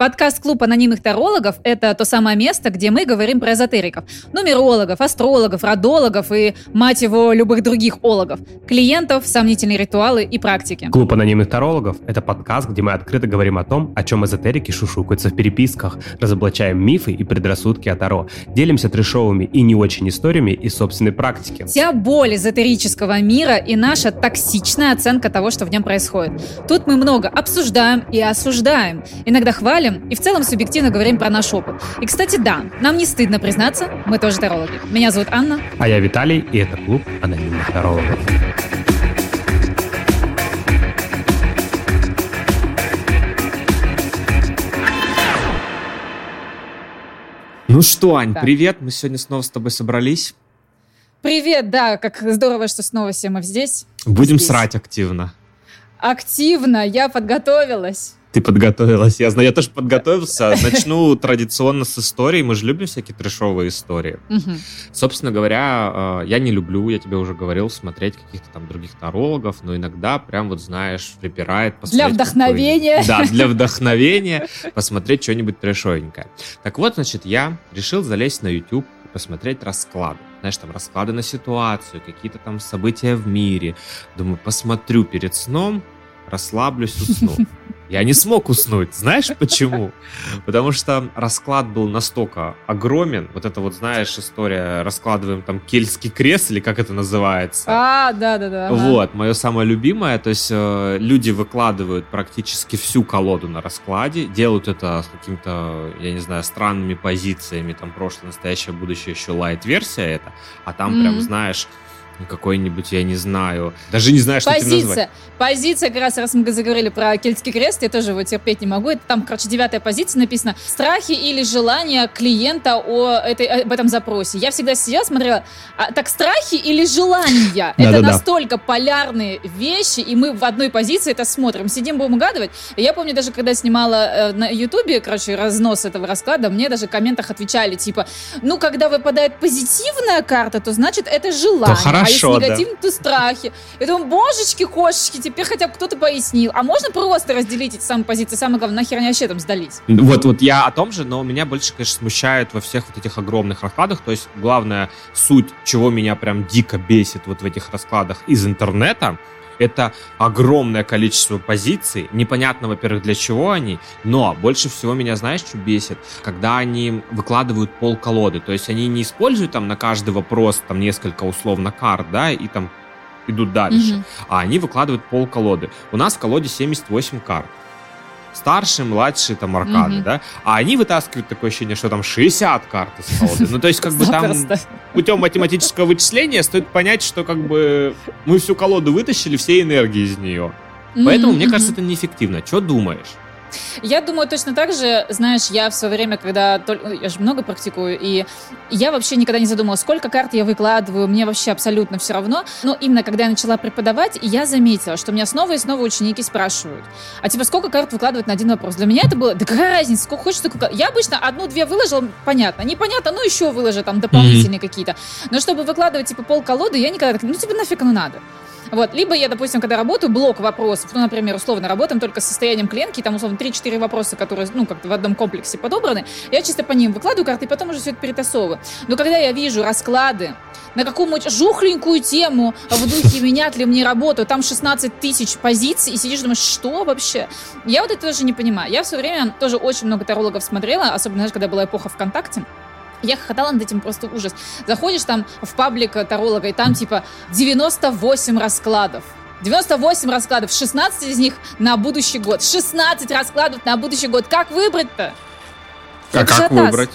Подкаст «Клуб анонимных тарологов» — это то самое место, где мы говорим про эзотериков. Нумерологов, астрологов, родологов и, мать его, любых других ологов. Клиентов, сомнительные ритуалы и практики. Клуб анонимных тарологов — это подкаст, где мы открыто говорим о том, о чем эзотерики шушукаются в переписках, разоблачаем мифы и предрассудки о Таро, делимся трешовыми и не очень историями из собственной практики. Вся боль эзотерического мира и наша токсичная оценка того, что в нем происходит. Тут мы много обсуждаем и осуждаем. Иногда хвалим, мыслям и в целом субъективно говорим про наш опыт. И, кстати, да, нам не стыдно признаться, мы тоже тарологи. Меня зовут Анна. А я Виталий, и это клуб анонимных тарологов. Ну что, Ань, да. привет. Мы сегодня снова с тобой собрались. Привет, да, как здорово, что снова все мы здесь. Будем здесь. срать активно. Активно, я подготовилась. Ты подготовилась, я знаю. Я тоже подготовился. Начну традиционно с истории. Мы же любим всякие трешовые истории. Собственно говоря, э, я не люблю, я тебе уже говорил, смотреть каких-то там других тарологов, но иногда прям вот, знаешь, припирает. Для вдохновения. Да, для вдохновения посмотреть что-нибудь трешовенькое. Так вот, значит, я решил залезть на YouTube и посмотреть расклады знаешь, там расклады на ситуацию, какие-то там события в мире. Думаю, посмотрю перед сном, расслаблюсь, усну. Я не смог уснуть. Знаешь почему? Потому что расклад был настолько огромен. Вот это вот, знаешь, история, раскладываем там кельтский крест, или как это называется. А, да-да-да. Вот, мое самое любимое. То есть э, люди выкладывают практически всю колоду на раскладе, делают это с какими-то, я не знаю, странными позициями, там прошлое, настоящее, будущее, еще лайт-версия это. А там mm-hmm. прям, знаешь какой-нибудь, я не знаю, даже не знаю, что Позиция. это назвать. Позиция, как раз, раз мы заговорили про Кельтский крест, я тоже его терпеть не могу. Это там, короче, девятая позиция написано «Страхи или желания клиента о этой, об этом запросе». Я всегда сидела, смотрела, а, так страхи или желания? Это настолько полярные вещи, и мы в одной позиции это смотрим. Сидим, будем угадывать. Я помню, даже когда снимала э, на Ютубе, короче, разнос этого расклада, мне даже в комментах отвечали, типа, ну, когда выпадает позитивная карта, то значит это желание. Хорошо, а если негативно, да. то страхи. Я думаю, божечки, кошечки, теперь хотя бы кто-то пояснил. А можно просто разделить эти самые позиции? Самое главное, нахер они вообще там сдались? Вот, вот я о том же, но меня больше, конечно, смущает во всех вот этих огромных раскладах. То есть, главная суть, чего меня прям дико бесит вот в этих раскладах из интернета, это огромное количество позиций. Непонятно, во-первых, для чего они, но больше всего меня, знаешь, что бесит? Когда они выкладывают пол колоды. То есть они не используют там на каждый вопрос там несколько условно карт, да, и там идут дальше. Mm-hmm. А они выкладывают пол колоды. У нас в колоде 78 карт старший, младший, там, аркады, mm-hmm. да, а они вытаскивают такое ощущение, что там 60 карт из колоды. Ну, то есть, как бы там путем математического вычисления стоит понять, что как бы мы всю колоду вытащили, все энергии из нее. Поэтому, мне кажется, это неэффективно. Что думаешь? Я думаю, точно так же, знаешь, я в свое время, когда я же много практикую, и я вообще никогда не задумывалась, сколько карт я выкладываю, мне вообще абсолютно все равно. Но именно когда я начала преподавать, я заметила, что меня снова и снова ученики спрашивают, а типа сколько карт выкладывать на один вопрос? Для меня это было, да какая разница, сколько хочешь, столько Я обычно одну-две выложила, понятно, непонятно, ну еще выложу там дополнительные mm-hmm. какие-то. Но чтобы выкладывать типа пол колоды, я никогда так, ну тебе нафиг оно надо. Вот. Либо я, допустим, когда работаю, блок вопросов, ну, например, условно, работаем только с состоянием клиентки, там, условно, 3-4 вопроса, которые, ну, как-то в одном комплексе подобраны, я чисто по ним выкладываю карты и потом уже все это перетасовываю. Но когда я вижу расклады на какую-нибудь жухленькую тему в духе менять ли мне работу, там 16 тысяч позиций, и сидишь думаешь, что вообще? Я вот это тоже не понимаю. Я в свое время тоже очень много тарологов смотрела, особенно, знаешь, когда была эпоха ВКонтакте, я хохотала над этим просто ужас. Заходишь там в паблик таролога, и там типа 98 раскладов. 98 раскладов, 16 из них на будущий год. 16 раскладов на будущий год. Как выбрать-то? А как выбрать?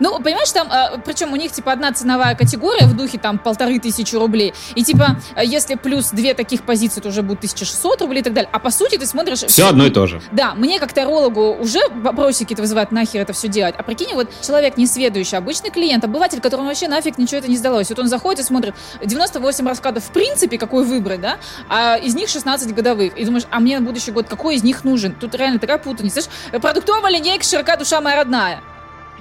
Ну, понимаешь, там, э, причем у них, типа, одна ценовая категория в духе, там, полторы тысячи рублей. И, типа, э, если плюс две таких позиции, то уже будет 1600 рублей и так далее. А по сути ты смотришь... Все одно и то же. Да, мне как тарологу уже вопросики это вызывают, нахер это все делать. А прикинь, вот человек несведущий, обычный клиент, обыватель, которому вообще нафиг ничего это не сдалось. Вот он заходит и смотрит 98 раскладов в принципе, какой выбрать, да, а из них 16 годовых. И думаешь, а мне на будущий год какой из них нужен? Тут реально такая путаница. Знаешь, продуктовая линейка широка душа моя родная.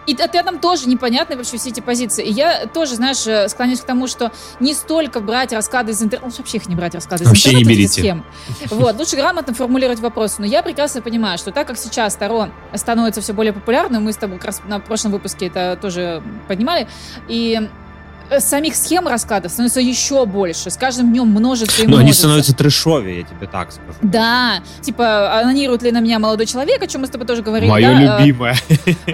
И этом тоже непонятны вообще все эти позиции. И я тоже, знаешь, э, склоняюсь к тому, что не столько брать расклады из интернета, вообще их не брать расклады из вообще интернета. не берите. Схем. Вот, лучше грамотно формулировать вопросы. Но я прекрасно понимаю, что так как сейчас Таро становится все более популярным, мы с тобой как раз на прошлом выпуске это тоже поднимали, и самих схем раскладов становится еще больше. С каждым днем множится и Но множится. они становятся трэшовее, я тебе так скажу. Да, типа, анонирует ли на меня молодой человек, о чем мы с тобой тоже говорили. Мое да? Э, любимое.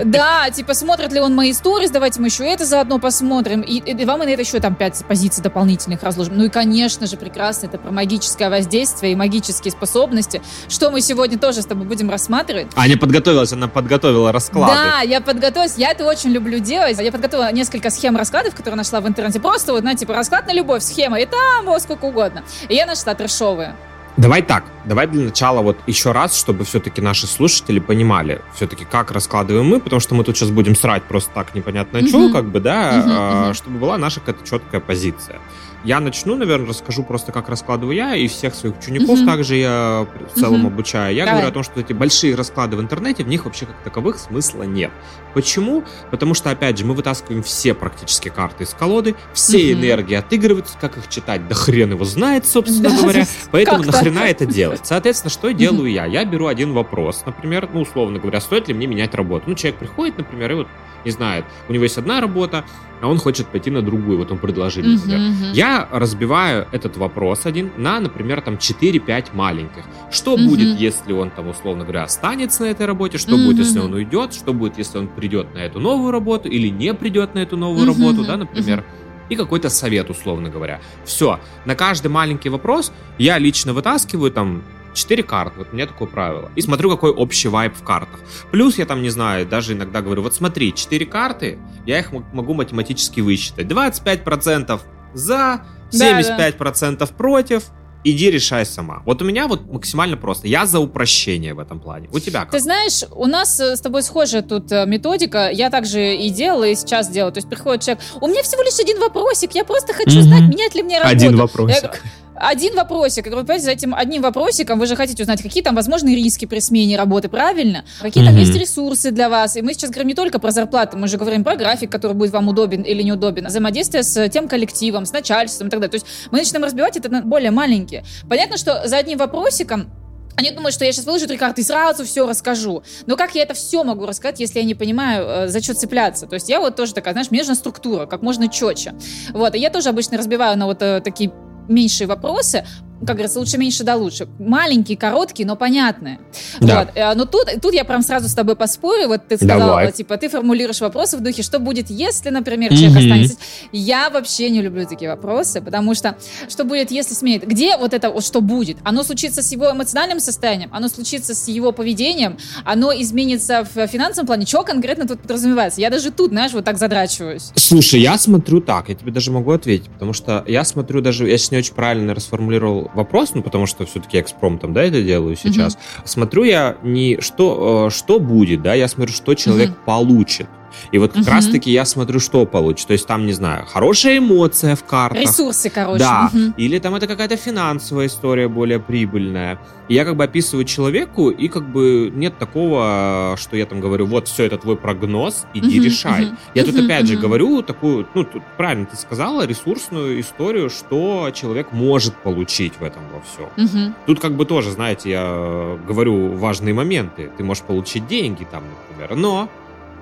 Да, типа, смотрит ли он мои истории, давайте мы еще это заодно посмотрим. И, и вам и на это еще там пять позиций дополнительных разложим. Ну и, конечно же, прекрасно, это про магическое воздействие и магические способности, что мы сегодня тоже с тобой будем рассматривать. Аня подготовилась, она подготовила расклады. Да, я подготовилась, я это очень люблю делать. Я подготовила несколько схем раскладов, которые нашла в интернете. Просто вот, знаете, типа, расклад на любовь, схема, и там вот сколько угодно. И я нашла трешовые. Давай так, давай для начала вот еще раз, чтобы все-таки наши слушатели понимали, все-таки как раскладываем мы, потому что мы тут сейчас будем срать просто так непонятно Мгм. что, как бы, да, мгм. чтобы была наша какая-то четкая позиция. Я начну, наверное, расскажу просто, как раскладываю я, и всех своих учеников Мгм. также я в целом Мгм. обучаю. Я Давай. говорю о том, что эти большие расклады в интернете, в них вообще как таковых смысла нет. Почему? Потому что, опять же, мы вытаскиваем все практически карты из колоды, все Мгм. энергии отыгрываются, как их читать, да хрен его знает, собственно Да, говоря. Поэтому нахрена это делать? Соответственно, что делаю я? Я беру один вопрос, например, ну, условно говоря, стоит ли мне менять работу? Ну, человек приходит, например, и вот не знает, у него есть одна работа, а он хочет пойти на другую, вот он предложили, например. Мгм. Я разбиваю этот вопрос один на, например, там 4-5 маленьких. Что Мгм. будет, если он там, условно говоря, останется на этой работе? Что Мгм. будет, если он уйдет? Что будет, если он придет на эту новую работу или не придет на эту новую Мгм. работу, да, например? И какой-то совет, условно говоря. Все. На каждый маленький вопрос я лично вытаскиваю там 4 карты, вот у меня такое правило. И смотрю, какой общий вайб в картах. Плюс я там, не знаю, даже иногда говорю, вот смотри, 4 карты, я их могу математически высчитать. 25% за, Да, 75% против. Иди решай сама. Вот у меня вот максимально просто. Я за упрощение в этом плане. У тебя как? Ты знаешь, у нас э, с тобой схожая тут э, методика. Я также и делала, и сейчас делаю. То есть приходит человек, у меня всего лишь один вопросик, я просто хочу Мгм. знать, менять ли мне работу. Один Я вопросик. говорю, Один вопросик. Говорю, понимаете, за этим одним вопросиком вы же хотите узнать, какие там возможные риски при смене работы, правильно? Какие там Мгм. есть ресурсы для вас? И мы сейчас говорим не только про зарплату, мы же говорим про график, который будет вам удобен или неудобен, взаимодействие с тем коллективом, с начальством и так далее. То есть мы начинаем разбивать это на более маленькие. Понятно, что за одним вопросиком они думают, что я сейчас выложу три карты и сразу все расскажу. Но как я это все могу рассказать, если я не понимаю, э, за что цепляться? То есть я вот тоже такая, знаешь, мне нужна структура, как можно четче. Вот, и я тоже обычно разбиваю на вот э, такие меньшие вопросы, как говорится, лучше меньше да лучше. Маленькие, короткие, но понятные. Да. Вот. э, Но тут, тут я прям сразу с тобой поспорю. Вот ты сказала, Давай. типа, ты формулируешь вопросы в духе, что будет, если, например, человек Мгм. останется. Я вообще не люблю такие вопросы, потому что что будет, если сменит? Где вот это вот что будет? Оно случится с его эмоциональным состоянием, оно случится с его поведением, оно изменится в финансовом плане. Что конкретно тут подразумевается? Я даже тут, знаешь, вот так задрачиваюсь. Слушай, я смотрю так, я тебе даже могу ответить, потому что я смотрю даже, я сейчас не очень правильно расформулировал вопрос, ну, потому что все-таки экспромтом, да, это делаю сейчас. Смотрю я не что, э, что будет, да, я смотрю, что человек Мгм. получит. И вот как Мгм. раз-таки я смотрю, что получит. То есть там, не знаю, хорошая эмоция в картах. Ресурсы, короче. Да, Мгм. или там это какая-то финансовая история более прибыльная. И я как бы описываю человеку, и как бы нет такого, что я там говорю, вот все, это твой прогноз, иди Мгм, решай. мгм, Я тут мгм, опять же мгм. говорю такую, ну, тут правильно ты сказала, ресурсную историю, что человек может получить в этом во всем. Мгм. Тут как бы тоже, знаете, я э, говорю важные моменты. Ты можешь получить деньги там, например, но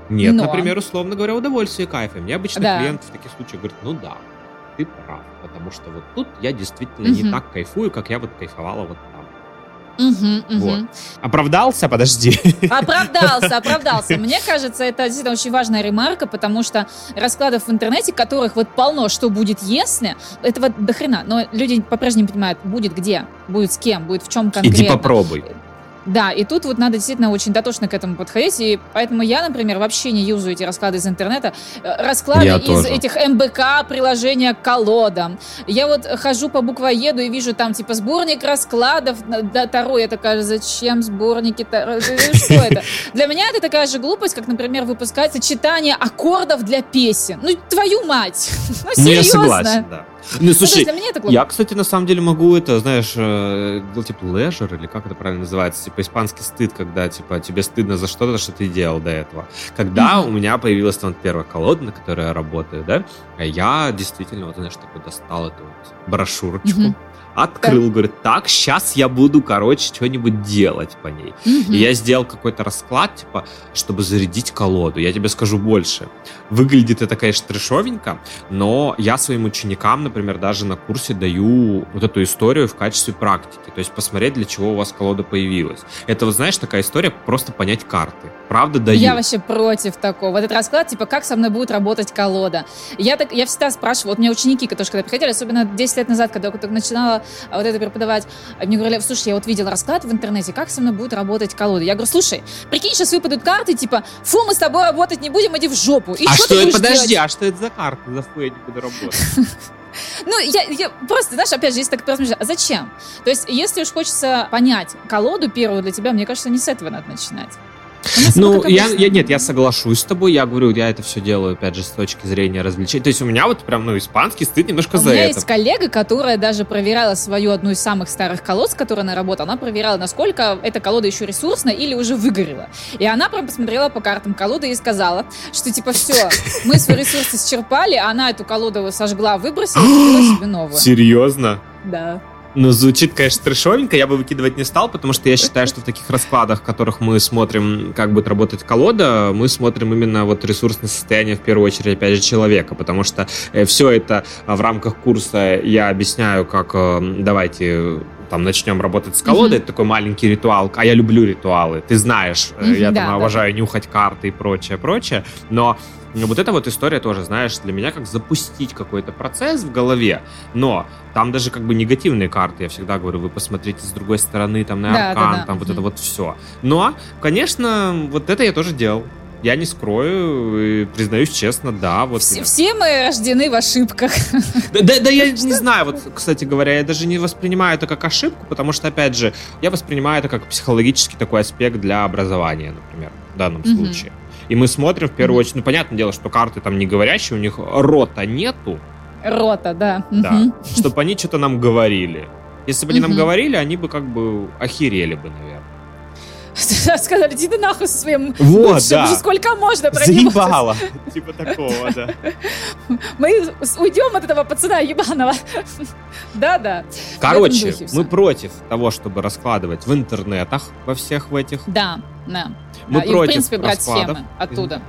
нет, Но. например, условно говоря, удовольствие и кайфа. И Мне обычно Да. клиент в таких случаях говорит, ну да, ты прав, потому что вот тут я действительно не Мгм. так кайфую, как я вот кайфовала вот там. Мгм, мгм. Вот. Оправдался? Подожди. Оправдался, оправдался. Мне кажется, это действительно очень важная ремарка, потому что раскладов в интернете, которых вот полно, что будет если, этого до хрена. Но люди по-прежнему понимают, будет где, будет с кем, будет в чем конкретно. Иди попробуй. Да, и тут вот надо действительно очень дотошно к этому подходить, и поэтому я, например, вообще не юзаю эти расклады из интернета. Э, Расклады Я из тоже. этих МБК приложения к колодам. Я вот хожу по буквоеду и вижу там типа сборник раскладов до Таро. Я такая, зачем сборники Таро? Э, Что это? Для меня это такая же глупость, как, например, выпускать сочетание аккордов для песен. Ну, твою мать! Ну, Ну, я серьезно? согласен, да. Ну, ну слушай, для меня это я, кстати, на самом деле могу это, знаешь, guilty pleasure, или как это правильно называется, типа испанский стыд, когда, типа, тебе стыдно за что-то, что ты делал до этого. Когда у меня появилась там первая колода, на которой я работаю, да, я действительно, вот, знаешь, такой достал эту вот брошюрочку, открыл, говорит, так, сейчас я буду, короче, что-нибудь делать по ней. Угу. И я сделал какой-то расклад, типа, чтобы зарядить колоду. Я тебе скажу больше. Выглядит это, конечно, трешовенько, но я своим ученикам, например, даже на курсе даю вот эту историю в качестве практики. То есть посмотреть, для чего у вас колода появилась. Это, вот знаешь, такая история, просто понять карты. Правда даю. Я вообще против такого. Этот расклад, типа, как со мной будет работать колода. Я, так, я всегда спрашиваю, вот у меня ученики, которые когда приходили, особенно 10 лет назад, когда я только начинала а вот это преподавать. Мне говорили, слушай, я вот видел расклад в интернете, как со мной будет работать колода. Я говорю, слушай, прикинь, сейчас выпадут карты, типа, фу, мы с тобой работать не будем, иди в жопу. И а что, что это, подожди, делать? а что это за карты, за фу я не буду работать? Ну, я, я просто, знаешь, опять же, есть так размышлять, а зачем? То есть, если уж хочется понять колоду первую для тебя, мне кажется, не с этого надо начинать. Ну, я, я, нет, я соглашусь с тобой, я говорю, я это все делаю, опять же, с точки зрения развлечения. То есть у меня вот прям, ну, испанский стыд немножко у за это. У меня есть коллега, которая даже проверяла свою одну из самых старых колод, с которой она работала, она проверяла, насколько эта колода еще ресурсная или уже выгорела. И она прям посмотрела по картам колоды и сказала, что типа все, мы свои ресурсы исчерпали, а она эту колоду сожгла, выбросила и купила себе новую. Серьезно? Да. Ну, звучит, конечно, трешовенько, я бы выкидывать не стал, потому что я считаю, что в таких раскладах, в которых мы смотрим, как будет работать колода, мы смотрим именно вот ресурсное состояние, в первую очередь, опять же, человека, потому что э, все это в рамках курса я объясняю, как э, давайте там начнем работать с колодой, mm-hmm. это такой маленький ритуал, а я люблю ритуалы, ты знаешь, mm-hmm, я да, там да. обожаю нюхать карты и прочее, прочее, но ну, вот эта вот история тоже, знаешь, для меня как запустить какой-то процесс в голове, но там даже как бы негативные карты, я всегда говорю, вы посмотрите с другой стороны, там на да, аркан, да, да. там mm-hmm. вот это вот все. Но, конечно, вот это я тоже делал. Я не скрою, признаюсь честно, да. Вот все, все мы рождены в ошибках. Да, да, да я не знаю, вот, кстати говоря, я даже не воспринимаю это как ошибку, потому что, опять же, я воспринимаю это как психологический такой аспект для образования, например, в данном mm-hmm. случае. И мы смотрим в первую очередь, ну, понятное дело, что карты там не говорящие, у них рота нету. Рота, да. Да, чтобы они что-то нам говорили. Если бы они нам говорили, они бы как бы охерели бы, наверное. Сказали, иди ты нахуй со своим вот, бывшим, да. сколько можно про Заебало. Типа такого, да. Мы уйдем от этого пацана ебаного. Да-да. Короче, мы против того, чтобы раскладывать в интернетах во всех в этих. Да, да. Мы да, против и, в принципе, брать схемы оттуда.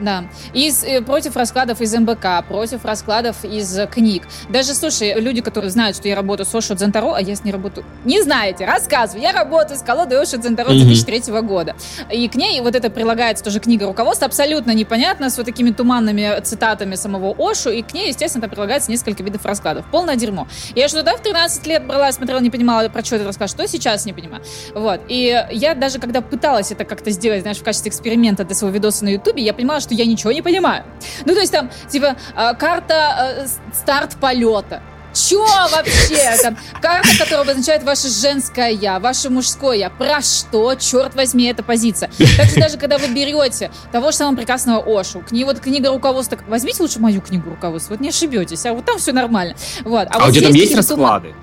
Да. Из, э, против раскладов из МБК, против раскладов из книг. Даже, слушай, люди, которые знают, что я работаю с Ошо Дзентаро, а я с ней работаю... Не знаете, рассказываю. Я работаю с колодой Ошо Дзентаро mm-hmm. 2003 года. И к ней вот это прилагается тоже книга руководства, абсолютно непонятно, с вот такими туманными цитатами самого Ошу, и к ней, естественно, там прилагается несколько видов раскладов. Полное дерьмо. Я что тогда в 13 лет брала, смотрела, не понимала, про что это рассказ, что сейчас не понимаю. Вот. И я даже, когда пыталась это как-то сделать, знаешь, в качестве эксперимента для своего видоса на Ютубе, я понимала, что я ничего не понимаю. Ну, то есть там, типа, а, карта э, старт полета. Чё вообще? Там, карта, которая обозначает ваше женское я, ваше мужское я. Про что, черт возьми, эта позиция? Так что даже когда вы берете того же самого прекрасного Ошу, к ней вот книга руководства, возьмите лучше мою книгу руководства, вот не ошибетесь, а вот там все нормально. Вот. А, а вот у тебя там есть расклады?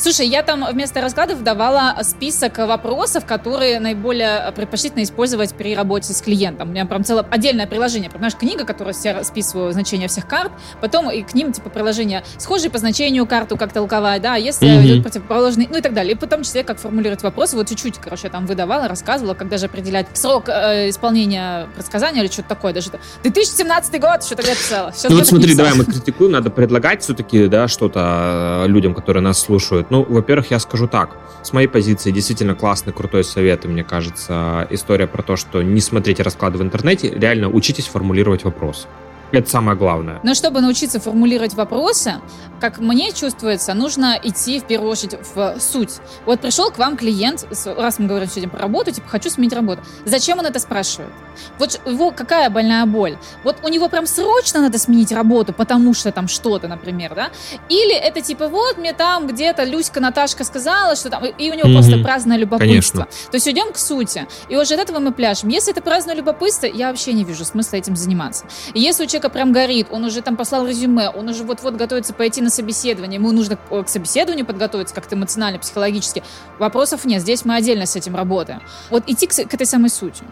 Слушай, я там вместо раскладов давала список вопросов, которые наиболее предпочтительно использовать при работе с клиентом. У меня прям целое отдельное приложение. Понимаешь, книга, которая я списываю значения всех карт, потом и к ним типа приложение схожие по значению карту, как толковать, да, если mm-hmm. идет противоположный, ну и так далее. И в том числе, как формулировать вопросы. Вот чуть-чуть, короче, я там выдавала, рассказывала, как даже определять срок э, исполнения предсказания или что-то такое. Даже 2017 год, что-то я писала. Сейчас ну вот смотри, давай мы критикуем, надо предлагать все-таки, да, что-то э, людям, которые нас слушают. Ну, во-первых, я скажу так. С моей позиции действительно классный, крутой совет, и мне кажется, история про то, что не смотрите расклады в интернете, реально учитесь формулировать вопросы. Это самое главное. Но чтобы научиться формулировать вопросы, как мне чувствуется, нужно идти в первую очередь в суть. Вот пришел к вам клиент, раз мы говорим сегодня про работу, типа, хочу сменить работу. Зачем он это спрашивает? Вот его какая больная боль? Вот у него прям срочно надо сменить работу, потому что там что-то, например, да? Или это типа, вот мне там где-то Люська Наташка сказала, что там, и у него mm-hmm. просто праздное любопытство. Конечно. То есть идем к сути. И уже от этого мы пляшем. Если это праздное любопытство, я вообще не вижу смысла этим заниматься. И если у человека человека прям горит, он уже там послал резюме, он уже вот-вот готовится пойти на собеседование, ему нужно к собеседованию подготовиться как-то эмоционально, психологически. Вопросов нет, здесь мы отдельно с этим работаем. Вот идти к, к этой самой сути.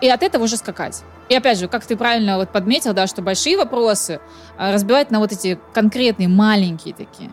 И от этого уже скакать. И опять же, как ты правильно вот подметил, да, что большие вопросы а, разбивать на вот эти конкретные, маленькие такие.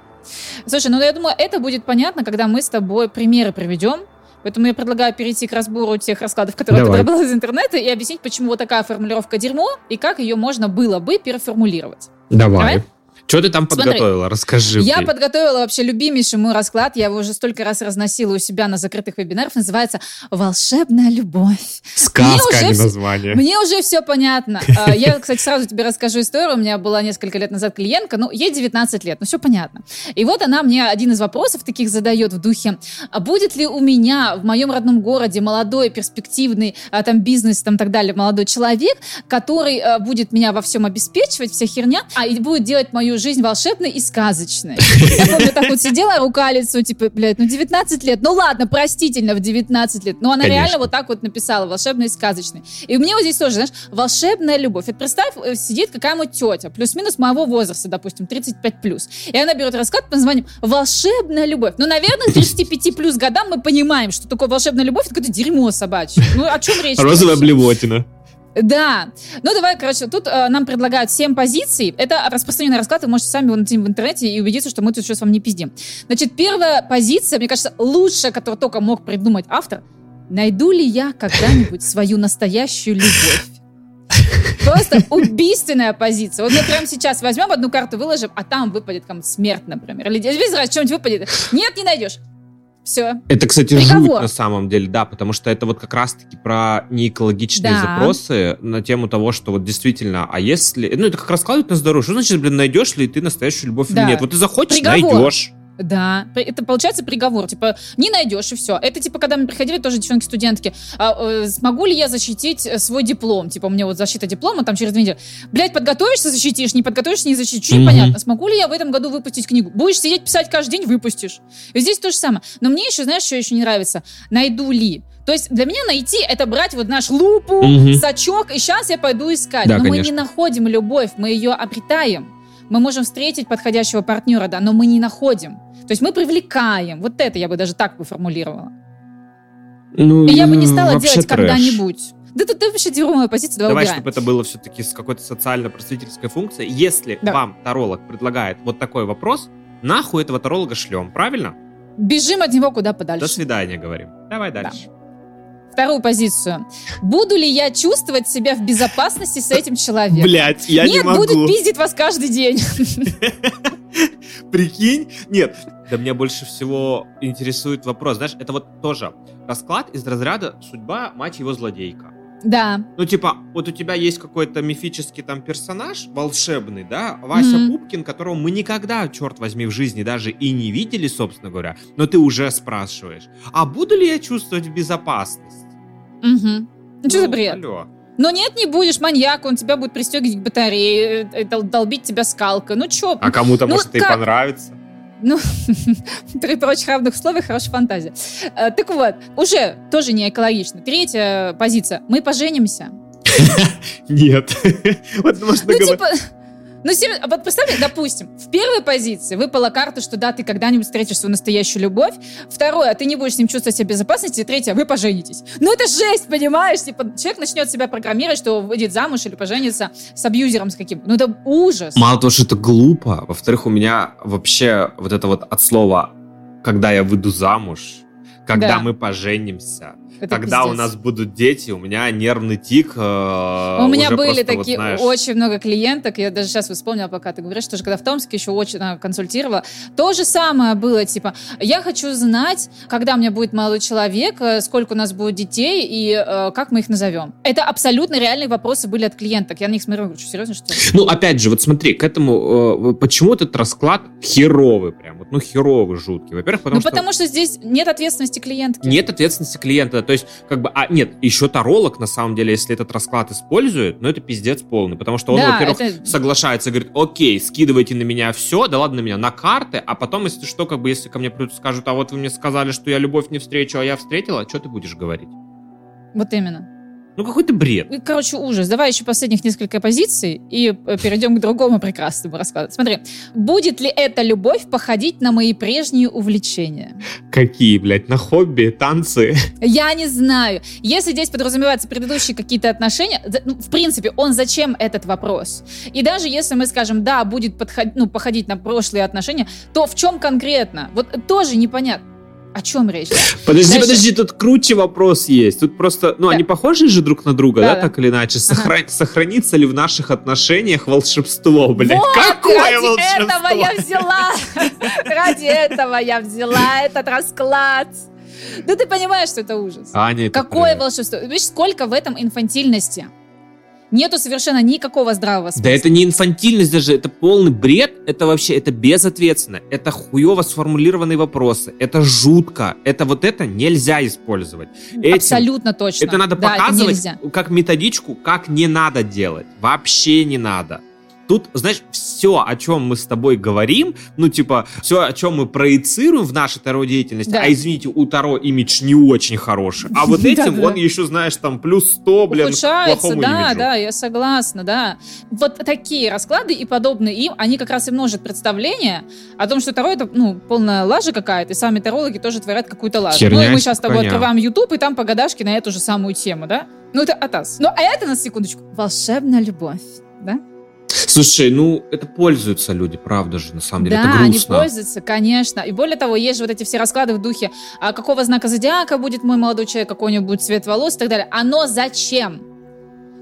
Слушай, ну я думаю, это будет понятно, когда мы с тобой примеры приведем. Поэтому я предлагаю перейти к разбору тех раскладов, которые Давай. ты добрала из интернета, и объяснить, почему вот такая формулировка дерьмо, и как ее можно было бы переформулировать. Давай. Давай? Что ты там подготовила? Смотри, Расскажи. Я мне. подготовила вообще любимейший мой расклад. Я его уже столько раз разносила у себя на закрытых вебинарах. Называется «Волшебная любовь». Сказка, а не название. Мне уже все понятно. А, я, кстати, сразу тебе расскажу историю. У меня была несколько лет назад клиентка. Ну, ей 19 лет, ну все понятно. И вот она мне один из вопросов таких задает в духе. А будет ли у меня в моем родном городе молодой, перспективный а, там бизнес, там так далее, молодой человек, который будет меня во всем обеспечивать, вся херня, а и будет делать мою жизнь волшебной и сказочной. Я помню, так вот сидела, рука лицо, типа, блядь, ну 19 лет, ну ладно, простительно, в 19 лет. Но она Конечно. реально вот так вот написала, волшебной и сказочной. И у меня вот здесь тоже, знаешь, волшебная любовь. Вот представь, э, сидит какая-нибудь тетя, плюс-минус моего возраста, допустим, 35 плюс. И она берет расклад под названием «Волшебная любовь». Ну, наверное, к 35 плюс годам мы понимаем, что такое волшебная любовь, это какое-то дерьмо собачье. Ну, о чем речь? Розовая блевотина. Да. Ну, давай, короче, тут э, нам предлагают 7 позиций. Это распространенный расклад, вы можете сами его найти в интернете и убедиться, что мы тут сейчас вам не пиздим. Значит, первая позиция, мне кажется, лучшая, которую только мог придумать автор. Найду ли я когда-нибудь свою настоящую любовь? Просто убийственная позиция. Вот мы прямо сейчас возьмем одну карту, выложим, а там выпадет там смерть, например. Или без разницы, что-нибудь выпадет. Нет, не найдешь. Все. Это, кстати, Приговор. жуть на самом деле, да, потому что это вот как раз-таки про неэкологичные да. запросы на тему того, что вот действительно, а если... Ну, это как раскладывать на здоровье. Что значит, блин, найдешь ли ты настоящую любовь да. или нет? Вот ты захочешь, Приговор. найдешь. Да, это получается приговор, типа, не найдешь и все. Это типа, когда мы приходили тоже девчонки-студентки, а, э, смогу ли я защитить э, свой диплом? Типа, у меня вот защита диплома там через две недели. Блять, подготовишься, защитишь, не подготовишься, не защитишь. Mm-hmm. Непонятно, смогу ли я в этом году выпустить книгу? Будешь сидеть писать каждый день, выпустишь. И здесь то же самое. Но мне еще, знаешь, что еще не нравится? Найду ли? То есть для меня найти это брать вот наш лупу, mm-hmm. сачок, и сейчас я пойду искать. Да, Но конечно. мы не находим любовь, мы ее обретаем. Мы можем встретить подходящего партнера, да, но мы не находим. То есть мы привлекаем. Вот это я бы даже так бы формулировала. Ну, И я бы не стала делать когда-нибудь. Да это, это вообще дерьмовая позиция, давай, давай чтобы это было все-таки с какой-то социально-просветительской функцией. Если да. вам таролог предлагает вот такой вопрос, нахуй этого таролога шлем, правильно? Бежим от него куда подальше. До свидания, говорим. Давай дальше. Да вторую позицию. Буду ли я чувствовать себя в безопасности с этим человеком? Блять, я Нет, не могу. Нет, буду пиздить вас каждый день. Прикинь? Нет, да меня больше всего интересует вопрос. Знаешь, это вот тоже расклад из разряда «Судьба, мать его, злодейка». Да. Ну, типа, вот у тебя есть какой-то мифический там персонаж, волшебный, да, Вася mm-hmm. Пупкин, которого мы никогда, черт возьми, в жизни даже и не видели, собственно говоря, но ты уже спрашиваешь, а буду ли я чувствовать безопасность? Угу. Ну, что за бред? Алло. Но нет, не будешь, маньяк, он тебя будет пристегивать к батарее, э, долбить тебя скалкой. Ну чё? А кому-то, ну, может, как? и понравится. Ну, при прочих равных условиях хорошая фантазия. Э, так вот, уже тоже не экологично. Третья позиция. Мы поженимся. Нет. Вот можно ну, типа, ну, серьезно, вот представь, допустим, в первой позиции выпала карта, что да, ты когда-нибудь встретишь свою настоящую любовь. Второе, ты не будешь с ним чувствовать себя в безопасности. И третье, вы поженитесь. Ну, это жесть, понимаешь? Типа, человек начнет себя программировать, что выйдет замуж или поженится с абьюзером с каким Ну, это ужас. Мало того, что это глупо. Во-вторых, у меня вообще вот это вот от слова «когда я выйду замуж», «когда да. мы поженимся», это Когда пиздец. у нас будут дети, у меня нервный тик. Э, у меня были такие вот, знаешь... очень много клиенток. Я даже сейчас вспомнила, пока ты говоришь, что же когда в Томске еще очень а, консультировала. То же самое было, типа, я хочу знать, когда у меня будет молодой человек, э, сколько у нас будет детей и э, как мы их назовем. Это абсолютно реальные вопросы были от клиенток. Я на них смотрю, говорю, серьезно, что ли? Ну, опять же, вот смотри, к этому, э, почему этот расклад херовый прям, вот, ну, херовый, жуткий. Во-первых, потому ну, что... потому что здесь нет ответственности клиентки. Нет ответственности клиента. То есть, как бы, а нет, еще таролог, на самом деле, если этот расклад использует, ну это пиздец полный, потому что он, да, во-первых, это... соглашается, говорит, окей, скидывайте на меня все, да ладно на меня, на карты, а потом, если что, как бы, если ко мне придут и скажут, а вот вы мне сказали, что я любовь не встречу, а я встретила, что ты будешь говорить? Вот именно. Ну, какой-то бред. Короче, ужас. Давай еще последних несколько позиций и э, перейдем к другому прекрасному раскладу. Смотри, будет ли эта любовь походить на мои прежние увлечения? Какие, блядь, на хобби, танцы? Я не знаю. Если здесь подразумеваются предыдущие какие-то отношения, ну, в принципе, он зачем этот вопрос? И даже если мы скажем, да, будет подходить, ну, походить на прошлые отношения, то в чем конкретно? Вот тоже непонятно. О чем речь? Подожди, Дальше... подожди, тут круче вопрос есть. Тут просто, ну, да. они похожи же друг на друга, да, да, да. так или иначе? Сохран... Ага. Сохранится ли в наших отношениях волшебство, блядь? Вот, Какое ради волшебство? этого я взяла, ради этого я взяла этот расклад. Да ты понимаешь, что это ужас. Аня, Какое волшебство? Видишь, сколько в этом инфантильности? Нету совершенно никакого здравого смысла. Да это не инфантильность даже, это полный бред, это вообще, это безответственно, это хуево сформулированные вопросы, это жутко, это вот это нельзя использовать. Этим, Абсолютно точно. Это надо да, показывать это как методичку, как не надо делать. Вообще не надо. Тут, знаешь, все, о чем мы с тобой говорим, ну, типа, все, о чем мы проецируем в нашей Таро деятельности, да. а, извините, у Таро имидж не очень хороший, а вот этим он еще, знаешь, там, плюс 100, блин, Ухудшается, да, да, я согласна, да. Вот такие расклады и подобные им, они как раз и множат представление о том, что Таро это, ну, полная лажа какая-то, и сами тарологи тоже творят какую-то лажу. Ну, и мы сейчас с тобой открываем YouTube, и там по годашке на эту же самую тему, да? Ну, это атас. Ну, а это, на секундочку, волшебная любовь, да? Слушай, ну это пользуются люди, правда же, на самом деле. Да, это грустно. они пользуются, конечно. И более того, есть же вот эти все расклады в духе, а какого знака зодиака будет мой молодой человек, какой у него будет цвет волос и так далее. Оно зачем?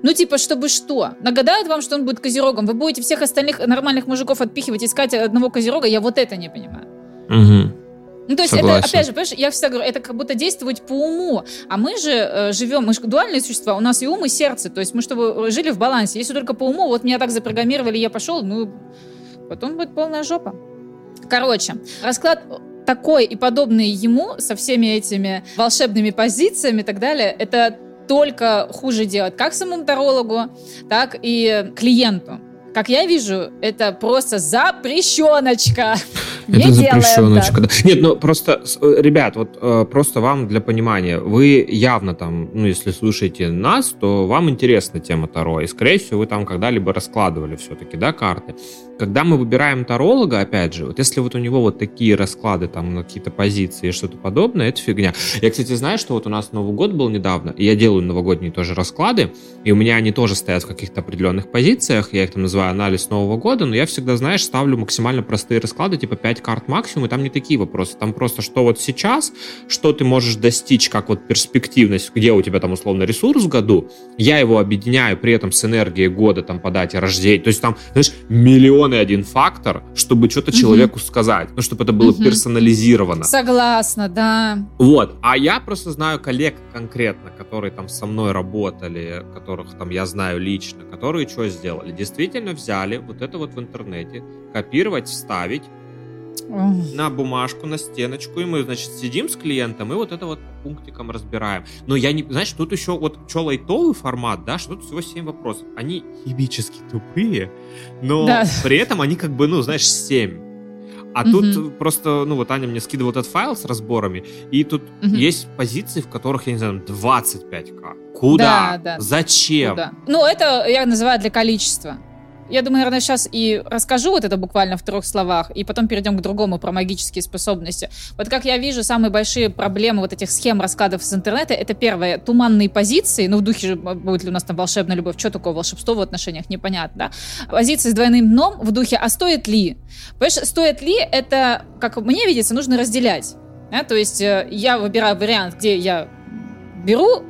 Ну, типа, чтобы что? Нагадают вам, что он будет козерогом. Вы будете всех остальных нормальных мужиков отпихивать, искать одного козерога. Я вот это не понимаю. Угу. Ну, то есть Согласен. это, опять же, понимаешь, я всегда говорю, это как будто действовать по уму. А мы же э, живем, мы же дуальные существа, у нас и ум, и сердце. То есть мы чтобы жили в балансе. Если только по уму, вот меня так запрограммировали, я пошел, ну, потом будет полная жопа. Короче, расклад такой и подобный ему со всеми этими волшебными позициями и так далее, это только хуже делать как самому тарологу, так и клиенту. Как я вижу, это просто запрещеночка. Это запрещеночка. Да. Нет, ну просто, э, ребят, вот э, просто вам для понимания, вы явно там, ну если слушаете нас, то вам интересна тема Таро, и скорее всего вы там когда-либо раскладывали все-таки, да, карты. Когда мы выбираем таролога, опять же, вот если вот у него вот такие расклады там на какие-то позиции и что-то подобное, это фигня. Я, кстати, знаю, что вот у нас Новый год был недавно, и я делаю новогодние тоже расклады, и у меня они тоже стоят в каких-то определенных позициях, я их там называю анализ Нового года, но я всегда, знаешь, ставлю максимально простые расклады, типа 5 карт максимум, и там не такие вопросы, там просто что вот сейчас, что ты можешь достичь, как вот перспективность, где у тебя там условно ресурс в году, я его объединяю при этом с энергией года там по дате рождения, то есть там, знаешь, миллион миллионный один фактор, чтобы что-то угу. человеку сказать, ну, чтобы это было угу. персонализировано. Согласна, да. Вот. А я просто знаю коллег конкретно, которые там со мной работали, которых там я знаю лично, которые что сделали? Действительно взяли вот это вот в интернете, копировать, вставить, на бумажку, на стеночку, и мы, значит, сидим с клиентом и вот это вот пунктиком разбираем. Но я не... Знаешь, тут еще вот что лайтовый формат, да, что тут всего 7 вопросов. Они химически тупые, но да. при этом они как бы, ну, знаешь, 7. А угу. тут просто, ну вот Аня мне скидывала этот файл с разборами, и тут угу. есть позиции, в которых, я не знаю, 25к. Куда? Да, да. Зачем? Куда? Ну, это я называю для количества. Я думаю, наверное, сейчас и расскажу вот это буквально в трех словах, и потом перейдем к другому про магические способности. Вот как я вижу, самые большие проблемы вот этих схем раскладов с интернета, это первое, туманные позиции, ну в духе же, будет ли у нас там волшебная любовь, что такое волшебство в отношениях, непонятно, да? Позиции с двойным дном в духе, а стоит ли? Понимаешь, стоит ли, это, как мне видится, нужно разделять. Да? То есть э, я выбираю вариант, где я беру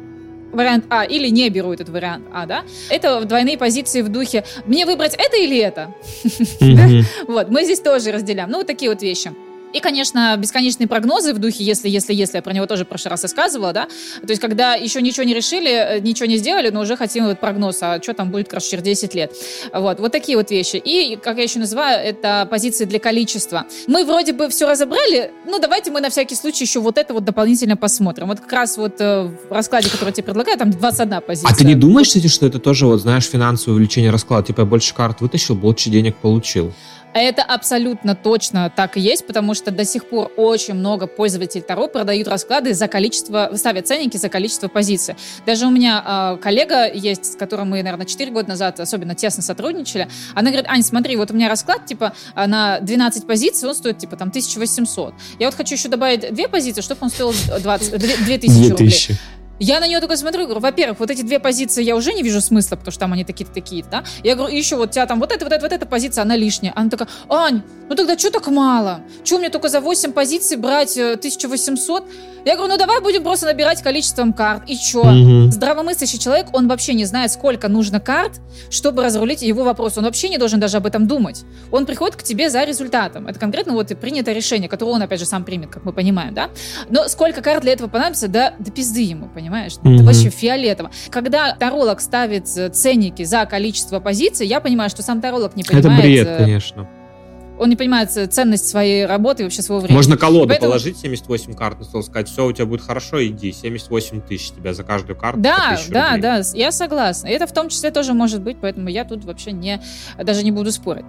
вариант А или не беру этот вариант А, да, это двойные позиции в духе «мне выбрать это или это?» Вот, мы здесь тоже разделяем. Ну, вот такие вот вещи. И, конечно, бесконечные прогнозы в духе «если, если, если», я про него тоже в прошлый раз рассказывала, да, то есть когда еще ничего не решили, э, ничего не сделали, но уже хотим вот прогноз, а что там будет, короче, через 10 лет. Вот, вот такие вот вещи. И, как я еще называю, это позиции для количества. Мы вроде бы все разобрали, ну давайте мы на всякий случай еще вот это вот дополнительно посмотрим. Вот как раз вот э, в раскладе, который я тебе предлагаю, там 21 позиция. А ты не думаешь, кстати, что это тоже, вот знаешь, финансовое увеличение расклада? Типа я больше карт вытащил, больше денег получил. А это абсолютно точно так и есть, потому что до сих пор очень много пользователей Таро продают расклады за количество, ставят ценники за количество позиций. Даже у меня э, коллега есть, с которым мы, наверное, 4 года назад особенно тесно сотрудничали. Она говорит, Ань, смотри, вот у меня расклад, типа, на 12 позиций, он стоит, типа, там, 1800. Я вот хочу еще добавить две позиции, чтобы он стоил 20, 2000 рублей. Я на нее только смотрю, говорю, во-первых, вот эти две позиции я уже не вижу смысла, потому что там они такие-то такие, да. Я говорю, еще вот у тебя там вот эта, вот эта, вот эта позиция, она лишняя. Она такая, Ань, ну тогда что так мало? Что мне только за 8 позиций брать 1800? Э, я говорю, ну давай будем просто набирать количеством карт. И что? Угу. Здравомыслящий человек, он вообще не знает, сколько нужно карт, чтобы разрулить его вопрос. Он вообще не должен даже об этом думать. Он приходит к тебе за результатом. Это конкретно вот и принято решение, которое он, опять же, сам примет, как мы понимаем, да? Но сколько карт для этого понадобится, да, да пизды ему, понимаешь? Угу. Это вообще фиолетово. Когда таролог ставит ценники за количество позиций, я понимаю, что сам таролог не понимает... Это бред, э, конечно он не понимает ценность своей работы и вообще своего времени. Можно колоду Поэтому... положить 78 карт на стол, сказать, все, у тебя будет хорошо, иди, 78 тысяч тебя за каждую карту. Да, да, рублей. да, я согласна. И это в том числе тоже может быть, поэтому я тут вообще не, даже не буду спорить.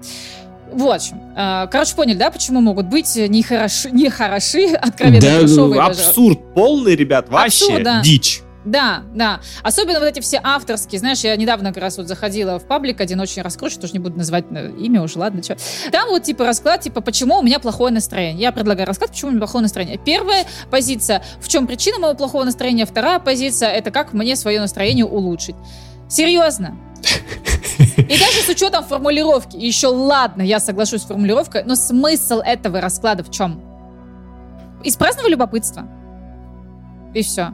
В общем. А, короче, поняли, да, почему могут быть нехороши, нехороши откровенно да, дешевые абсурд даже. полный, ребят, вообще абсурд, да. дичь. Да, да. Особенно вот эти все авторские. Знаешь, я недавно как раз вот заходила в паблик один очень раскручен, тоже не буду называть э, имя уже, ладно, что. Там вот типа расклад, типа, почему у меня плохое настроение. Я предлагаю расклад, почему у меня плохое настроение. Первая позиция, в чем причина моего плохого настроения. Вторая позиция, это как мне свое настроение улучшить. Серьезно. И даже с учетом формулировки, еще ладно, я соглашусь с формулировкой, но смысл этого расклада в чем? Из праздного любопытства. И все.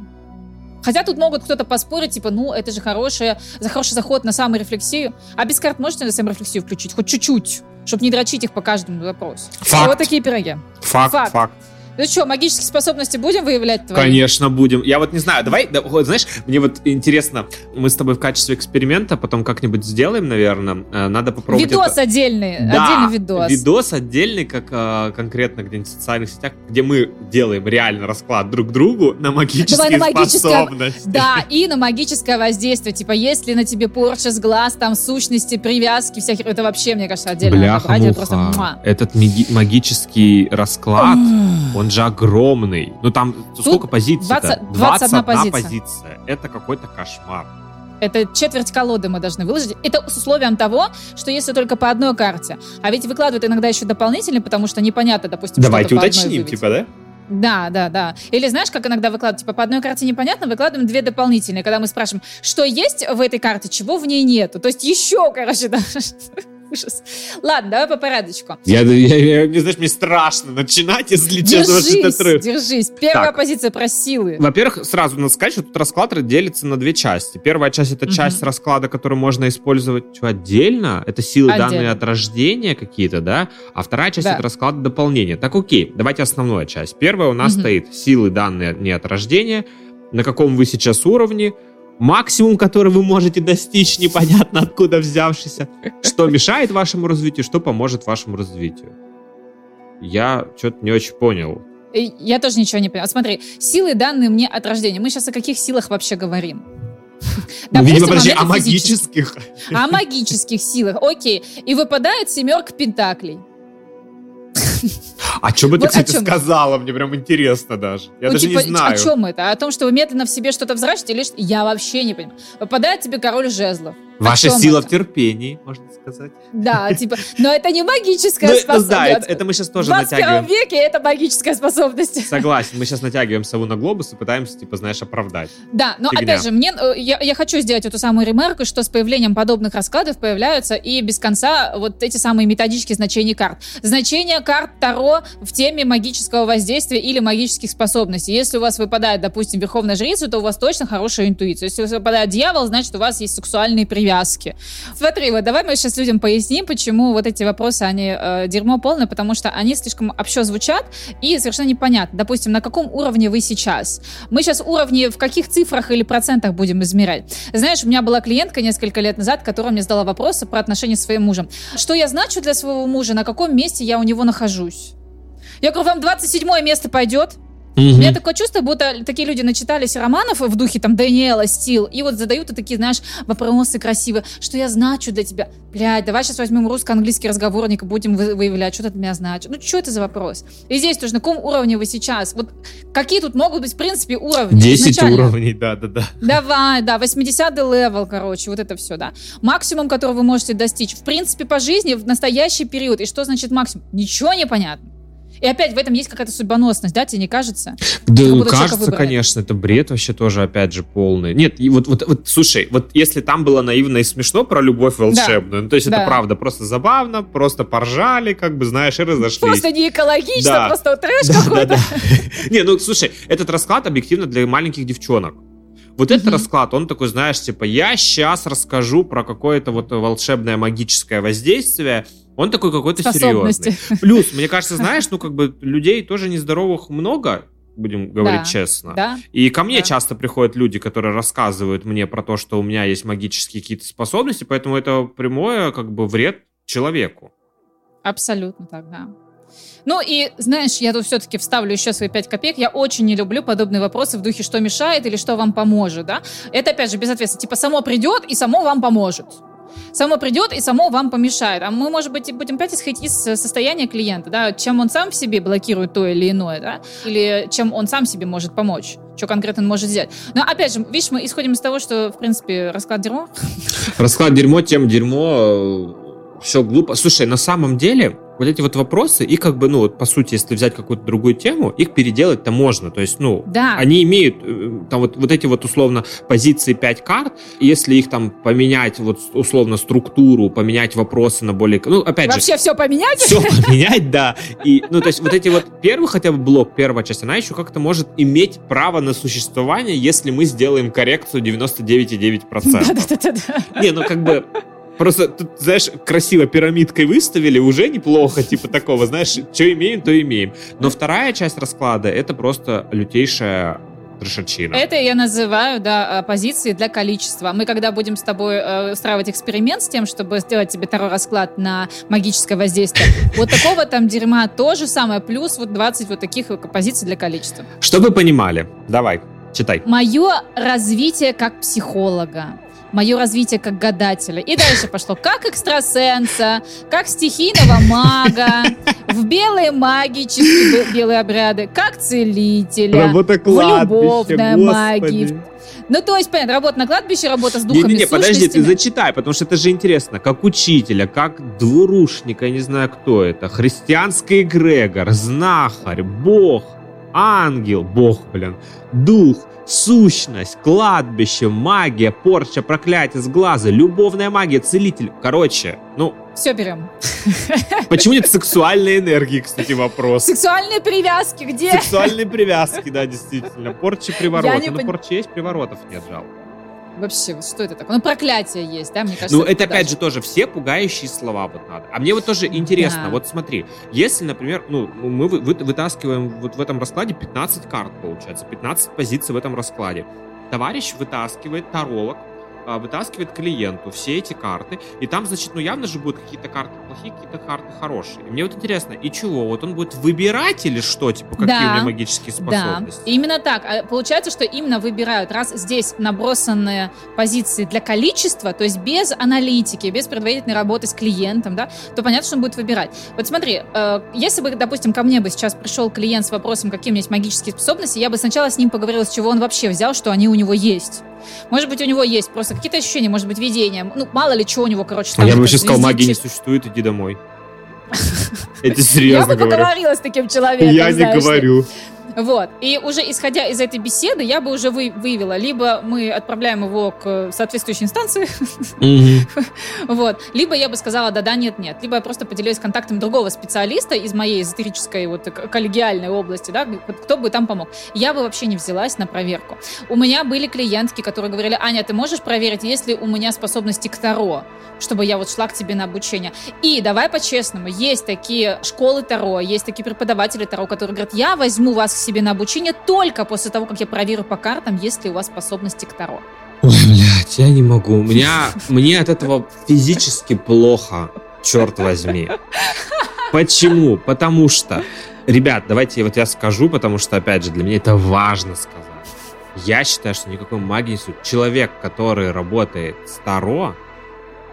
Хотя тут могут кто-то поспорить, типа, ну, это же хороший, за хороший заход на саморефлексию. А без карт можете на саморефлексию включить? Хоть чуть-чуть, чтобы не дрочить их по каждому вопросу. Факт. вот такие пироги. Факт, факт. факт. Ну что, магические способности будем выявлять твои? Конечно, будем. Я вот не знаю, давай, да, знаешь, мне вот интересно, мы с тобой в качестве эксперимента потом как-нибудь сделаем, наверное, э, надо попробовать Видос это... отдельный, да, отдельный видос. видос отдельный, как а, конкретно где-нибудь в социальных сетях, где мы делаем реально расклад друг другу на магические давай на магическое... способности. Да, и на магическое воздействие, типа, есть ли на тебе порча с глаз, там, сущности, привязки, всякие, это вообще, мне кажется, отдельно. Бляха, просто... Этот магический расклад, он же огромный. Ну там Тут сколько позиций? 20, 21 позиция. позиция. Это какой-то кошмар. Это четверть колоды мы должны выложить. Это с условием того, что если только по одной карте. А ведь выкладывают иногда еще дополнительно, потому что непонятно, допустим, Давайте уточним, типа, да? Да, да, да. Или знаешь, как иногда выкладывают, типа, по одной карте непонятно, выкладываем две дополнительные, когда мы спрашиваем, что есть в этой карте, чего в ней нету. То есть еще, короче, да. Ужас. Ладно, давай по порядочку. Я, я, я, знаешь, мне страшно начинать, если честно. Держись, держись. Первая так. позиция про силы. Во-первых, сразу надо сказать, что тут расклад делится на две части. Первая часть — это угу. часть расклада, которую можно использовать что, отдельно. Это силы, отдельно. данные от рождения какие-то, да? А вторая часть да. — это расклад дополнения. Так, окей, давайте основная часть. Первая у нас угу. стоит силы, данные не от рождения, на каком вы сейчас уровне, максимум, который вы можете достичь, непонятно откуда взявшийся. Что мешает вашему развитию, что поможет вашему развитию. Я что-то не очень понял. Я тоже ничего не понял. Смотри, силы данные мне от рождения. Мы сейчас о каких силах вообще говорим? Ну, видимо, подожди, о магических. О магических силах, окей. И выпадает семерка пентаклей. А что бы ты, кстати, сказала? Мне прям интересно даже. Я ну, даже не типа, знаю. О чем это? О том, что вы медленно в себе что-то взращиваете? Или Я вообще не понимаю. Выпадает тебе король жезлов. Ваша сила это? в терпении, можно сказать. Да, типа, но это не магическая ну, способность. Да, это, мы сейчас тоже натягиваем. В 21 веке это магическая способность. Согласен, мы сейчас натягиваем сову на глобус и пытаемся, типа, знаешь, оправдать. Да, но опять же, мне, э, я, я хочу сделать эту самую ремарку, что с появлением подобных раскладов появляются и без конца вот эти самые методические значения карт. Значение карт Таро в теме магического воздействия или магических способностей. Если у вас выпадает, допустим, Верховная Жрица, то у вас точно хорошая интуиция. Если у вас выпадает Дьявол, значит, у вас есть сексуальные привязки привязки. Смотри, вот давай мы сейчас людям поясним, почему вот эти вопросы, они э, дерьмо полное, потому что они слишком общо звучат и совершенно непонятно. Допустим, на каком уровне вы сейчас? Мы сейчас уровни в каких цифрах или процентах будем измерять? Знаешь, у меня была клиентка несколько лет назад, которая мне задала вопросы про отношения с своим мужем. Что я значу для своего мужа, на каком месте я у него нахожусь? Я говорю, вам 27 место пойдет? Угу. У меня такое чувство, будто такие люди начитались романов в духе там Дэниела Стил, и вот задают такие, знаешь, вопросы красивые, что я значу для тебя. Блядь, давай сейчас возьмем русско-английский разговорник и будем выявлять, что ты для меня значит. Ну, что это за вопрос? И здесь тоже, на каком уровне вы сейчас? Вот какие тут могут быть, в принципе, уровни? 10 изначально? уровней, да-да-да. Давай, да, 80-й level, короче, вот это все, да. Максимум, который вы можете достичь, в принципе, по жизни в настоящий период. И что значит максимум? Ничего не понятно. И опять в этом есть какая-то судьбоносность, да, тебе не кажется? Да, кажется, конечно, это бред вообще тоже, опять же, полный. Нет, и вот, вот, вот, слушай, вот если там было наивно и смешно про любовь волшебную, да. ну, то есть да. это правда просто забавно, просто поржали, как бы, знаешь, и разошлись. Просто не экологично, да. просто трэш да, какой-то. Да, да. Не, ну, слушай, этот расклад объективно для маленьких девчонок. Вот mm-hmm. этот расклад, он такой, знаешь, типа, я сейчас расскажу про какое-то вот волшебное магическое воздействие, он такой какой-то серьезный. Плюс, мне кажется, знаешь, ну как бы людей тоже нездоровых много, будем говорить да, честно. Да, и ко мне да. часто приходят люди, которые рассказывают мне про то, что у меня есть магические какие-то способности, поэтому это прямое как бы вред человеку. Абсолютно так, да. Ну и, знаешь, я тут все-таки вставлю еще свои 5 копеек. Я очень не люблю подобные вопросы в духе, что мешает или что вам поможет, да. Это, опять же, безответственно. Типа, само придет и само вам поможет само придет и само вам помешает. А мы, может быть, будем опять исходить из состояния клиента, да, чем он сам в себе блокирует то или иное, да, или чем он сам себе может помочь, что конкретно он может сделать. Но, опять же, видишь, мы исходим из того, что, в принципе, расклад дерьмо. Расклад дерьмо, тем дерьмо, все глупо. Слушай, на самом деле, вот эти вот вопросы, и как бы, ну, вот, по сути, если взять какую-то другую тему, их переделать-то можно. То есть, ну, да. они имеют э, там вот, вот эти вот условно позиции 5 карт, если их там поменять, вот условно структуру, поменять вопросы на более... Ну, опять Вообще же... Вообще все поменять? Все поменять, да. И, ну, то есть вот эти вот первый хотя бы блок, первая часть, она еще как-то может иметь право на существование, если мы сделаем коррекцию 99,9%. Да-да-да. Не, ну, как бы Просто тут, знаешь, красиво пирамидкой выставили, уже неплохо, типа такого, знаешь, что имеем, то имеем. Но вторая часть расклада — это просто лютейшая трешачина. Это я называю, да, позиции для количества. Мы когда будем с тобой э, устраивать эксперимент с тем, чтобы сделать тебе второй расклад на магическое воздействие, вот такого там дерьма то же самое, плюс вот 20 вот таких позиций для количества. Чтобы понимали, давай, читай. Мое развитие как психолога мое развитие как гадателя. И дальше пошло. Как экстрасенса, как стихийного мага, в белые магические белые обряды, как целителя, Работа в любовной магии. Ну, то есть, понятно, работа на кладбище, работа с духами, Не-не-не, подожди, ты зачитай, потому что это же интересно. Как учителя, как двурушника, я не знаю, кто это, христианский эгрегор, знахарь, бог, ангел, бог, блин, дух, сущность, кладбище, магия, порча, проклятие с глаза, любовная магия, целитель. Короче, ну... Все берем. Почему нет сексуальной энергии, кстати, вопрос? Сексуальные привязки где? Сексуальные привязки, да, действительно. Порча, привороты. Ну, пон... порча есть, приворотов нет, жалко. Вообще, что это такое? Ну, проклятие есть, да, мне кажется. Ну, это, опять же тоже все пугающие слова вот надо. А мне вот тоже интересно, да. вот смотри, если, например, ну, мы вы, вытаскиваем вот в этом раскладе 15 карт, получается, 15 позиций в этом раскладе. Товарищ вытаскивает таролог, вытаскивает клиенту все эти карты, и там, значит, ну явно же будут какие-то карты плохие, какие-то карты хорошие. И мне вот интересно, и чего? Вот он будет выбирать или что? Типа, какие да, у меня магические способности? Да, именно так. А получается, что именно выбирают. Раз здесь набросанные позиции для количества, то есть без аналитики, без предварительной работы с клиентом, да, то понятно, что он будет выбирать. Вот смотри, э, если бы, допустим, ко мне бы сейчас пришел клиент с вопросом, какие у меня есть магические способности, я бы сначала с ним поговорила, с чего он вообще взял, что они у него есть. Может быть, у него есть просто какие-то ощущения, может быть, видения. Ну, мало ли чего у него, короче. А я бы сейчас сказал, магии не существует, иди домой. Это серьезно Я бы поговорила с таким человеком, Я не говорю. Вот. И уже исходя из этой беседы, я бы уже вы, выявила, либо мы отправляем его к соответствующей инстанции, вот, либо я бы сказала да-да, нет-нет, либо я просто поделюсь контактом другого специалиста из моей эзотерической вот коллегиальной области, да, кто бы там помог. Я бы вообще не взялась на проверку. У меня были клиентки, которые говорили, Аня, ты можешь проверить, есть ли у меня способности к Таро, чтобы я вот шла к тебе на обучение. И давай по-честному, есть такие школы Таро, есть такие преподаватели Таро, которые говорят, я возьму вас себе на обучение только после того, как я проверю по картам, есть ли у вас способности к Таро. Ой, блядь, я не могу. У меня, мне от этого физически плохо, черт возьми. Почему? Потому что Ребят, давайте вот я скажу, потому что, опять же, для меня это важно сказать. Я считаю, что никакой магии не суть. Человек, который работает старо,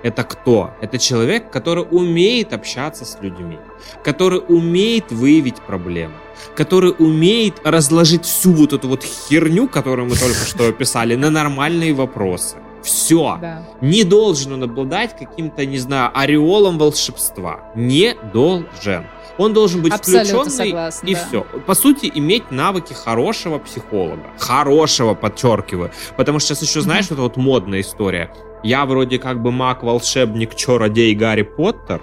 это кто? Это человек, который умеет общаться с людьми, который умеет выявить проблемы, который умеет разложить всю вот эту вот херню, которую мы только что описали, на нормальные вопросы. Все. Да. Не должен он обладать каким-то, не знаю, ореолом волшебства. Не должен. Он должен быть Абсолютно включенный согласна, и да. все. По сути, иметь навыки хорошего психолога. Хорошего, подчеркиваю. Потому что сейчас еще, знаешь, mm-hmm. вот, вот модная история. Я вроде как бы маг, волшебник, чародей Гарри Поттер.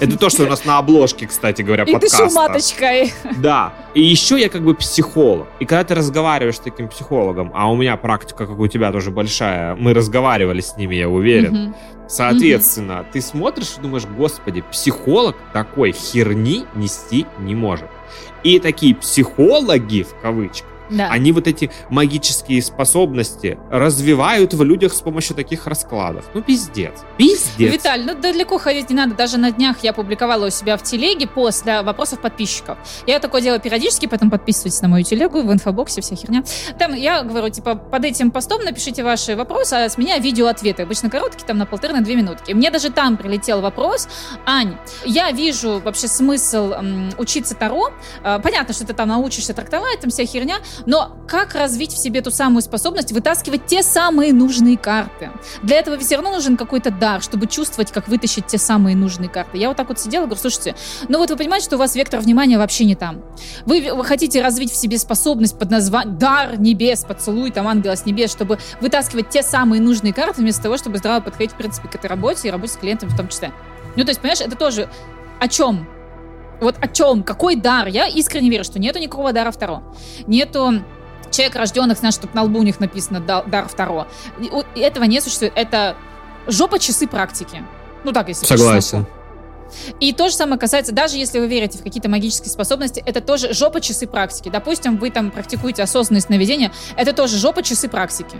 Это то, что у нас на обложке, кстати говоря, и подкаста. И ты маточкой. Да. И еще я как бы психолог. И когда ты разговариваешь с таким психологом, а у меня практика, как у тебя, тоже большая, мы разговаривали с ними, я уверен. Соответственно, ты смотришь и думаешь, господи, психолог такой херни нести не может. И такие психологи, в кавычках, да. Они вот эти магические способности развивают в людях с помощью таких раскладов. Ну, пиздец. Пиздец. Виталь, ну далеко ходить не надо. Даже на днях я публиковала у себя в телеге пост для вопросов подписчиков. Я такое делаю периодически, поэтому подписывайтесь на мою телегу, в инфобоксе, вся херня. Там я говорю, типа, под этим постом напишите ваши вопросы, а с меня видео-ответы. Обычно короткие, там на полторы, на две минутки. Мне даже там прилетел вопрос. Ань, я вижу вообще смысл м, учиться Таро. А, понятно, что ты там научишься трактовать, там вся херня, но как развить в себе ту самую способность вытаскивать те самые нужные карты? Для этого все равно нужен какой-то дар, чтобы чувствовать, как вытащить те самые нужные карты. Я вот так вот сидела говорю, слушайте, ну вот вы понимаете, что у вас вектор внимания вообще не там. Вы, вы хотите развить в себе способность под названием дар небес, поцелуй там ангела с небес, чтобы вытаскивать те самые нужные карты, вместо того, чтобы здраво подходить, в принципе, к этой работе и работе с клиентами в том числе. Ну, то есть, понимаешь, это тоже о чем? Вот о чем? Какой дар? Я искренне верю, что нету никакого дара второго. Нету человек рожденных, знаешь, чтобы на лбу у них написано дар второго. Этого не существует. Это жопа часы практики. Ну так, если Согласен. И то же самое касается, даже если вы верите в какие-то магические способности, это тоже жопа часы практики. Допустим, вы там практикуете осознанное сновидение, это тоже жопа часы практики.